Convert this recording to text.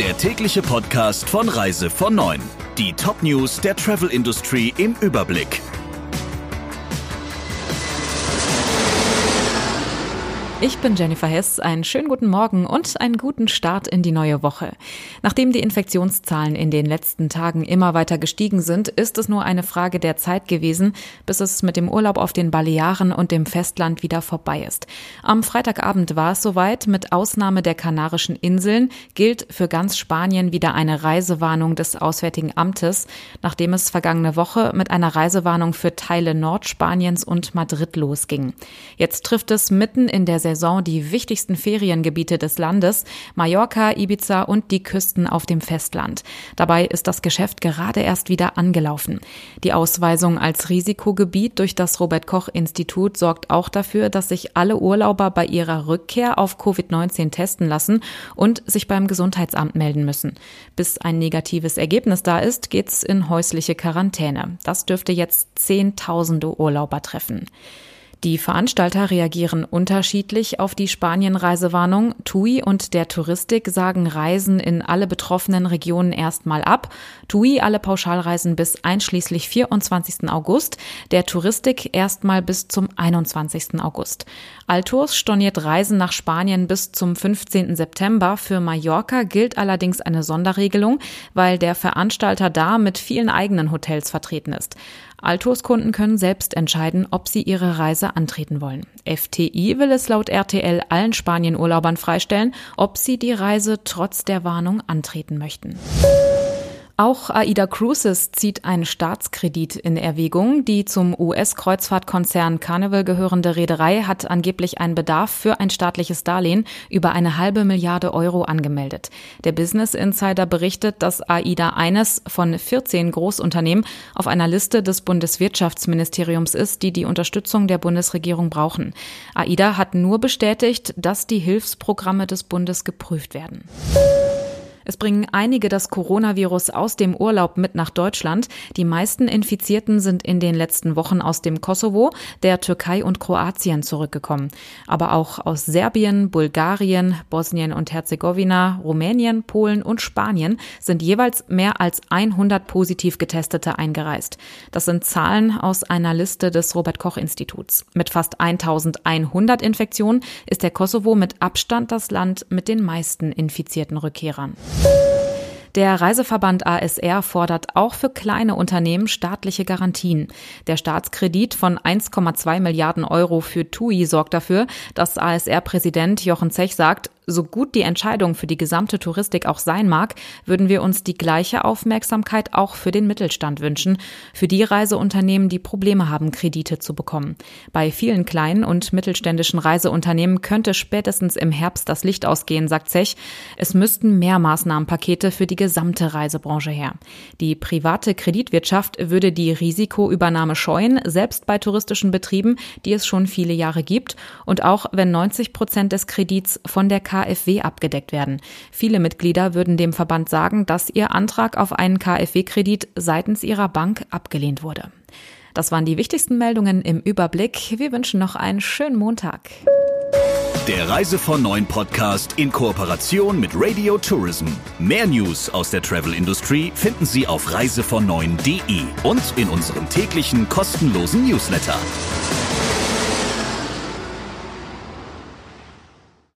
der tägliche Podcast von Reise von 9. Die Top-News der Travel Industry im Überblick. Ich bin Jennifer Hess. Einen schönen guten Morgen und einen guten Start in die neue Woche. Nachdem die Infektionszahlen in den letzten Tagen immer weiter gestiegen sind, ist es nur eine Frage der Zeit gewesen, bis es mit dem Urlaub auf den Balearen und dem Festland wieder vorbei ist. Am Freitagabend war es soweit. Mit Ausnahme der Kanarischen Inseln gilt für ganz Spanien wieder eine Reisewarnung des Auswärtigen Amtes, nachdem es vergangene Woche mit einer Reisewarnung für Teile Nordspaniens und Madrid losging. Jetzt trifft es mitten in der Saison die wichtigsten Feriengebiete des Landes, Mallorca, Ibiza und die Küsten auf dem Festland. Dabei ist das Geschäft gerade erst wieder angelaufen. Die Ausweisung als Risikogebiet durch das Robert Koch Institut sorgt auch dafür, dass sich alle Urlauber bei ihrer Rückkehr auf Covid-19 testen lassen und sich beim Gesundheitsamt melden müssen. Bis ein negatives Ergebnis da ist, geht's in häusliche Quarantäne. Das dürfte jetzt Zehntausende Urlauber treffen. Die Veranstalter reagieren unterschiedlich auf die Spanien-Reisewarnung. TUI und der Touristik sagen Reisen in alle betroffenen Regionen erstmal ab. TUI alle Pauschalreisen bis einschließlich 24. August, der Touristik erstmal bis zum 21. August. Altours storniert Reisen nach Spanien bis zum 15. September. Für Mallorca gilt allerdings eine Sonderregelung, weil der Veranstalter da mit vielen eigenen Hotels vertreten ist. Altos-Kunden können selbst entscheiden, ob sie ihre Reise antreten wollen. FTI will es laut RTL allen Spanien-Urlaubern freistellen, ob sie die Reise trotz der Warnung antreten möchten. Auch AIDA Cruises zieht einen Staatskredit in Erwägung. Die zum US-Kreuzfahrtkonzern Carnival gehörende Reederei hat angeblich einen Bedarf für ein staatliches Darlehen über eine halbe Milliarde Euro angemeldet. Der Business Insider berichtet, dass AIDA eines von 14 Großunternehmen auf einer Liste des Bundeswirtschaftsministeriums ist, die die Unterstützung der Bundesregierung brauchen. AIDA hat nur bestätigt, dass die Hilfsprogramme des Bundes geprüft werden. Es bringen einige das Coronavirus aus dem Urlaub mit nach Deutschland. Die meisten Infizierten sind in den letzten Wochen aus dem Kosovo, der Türkei und Kroatien zurückgekommen. Aber auch aus Serbien, Bulgarien, Bosnien und Herzegowina, Rumänien, Polen und Spanien sind jeweils mehr als 100 positiv Getestete eingereist. Das sind Zahlen aus einer Liste des Robert Koch Instituts. Mit fast 1100 Infektionen ist der Kosovo mit Abstand das Land mit den meisten infizierten Rückkehrern. Der Reiseverband ASR fordert auch für kleine Unternehmen staatliche Garantien. Der Staatskredit von 1,2 Milliarden Euro für TUI sorgt dafür, dass ASR-Präsident Jochen Zech sagt, so gut die Entscheidung für die gesamte Touristik auch sein mag, würden wir uns die gleiche Aufmerksamkeit auch für den Mittelstand wünschen, für die Reiseunternehmen, die Probleme haben, Kredite zu bekommen. Bei vielen kleinen und mittelständischen Reiseunternehmen könnte spätestens im Herbst das Licht ausgehen, sagt Zech. Es müssten mehr Maßnahmenpakete für die gesamte Reisebranche her. Die private Kreditwirtschaft würde die Risikoübernahme scheuen, selbst bei touristischen Betrieben, die es schon viele Jahre gibt und auch wenn 90 Prozent des Kredits von der KfW abgedeckt werden. Viele Mitglieder würden dem Verband sagen, dass ihr Antrag auf einen KfW-Kredit seitens ihrer Bank abgelehnt wurde. Das waren die wichtigsten Meldungen im Überblick. Wir wünschen noch einen schönen Montag. Der Reise von Neuen Podcast in Kooperation mit Radio Tourism. Mehr News aus der Travel Industry finden Sie auf reisevon und in unserem täglichen kostenlosen Newsletter.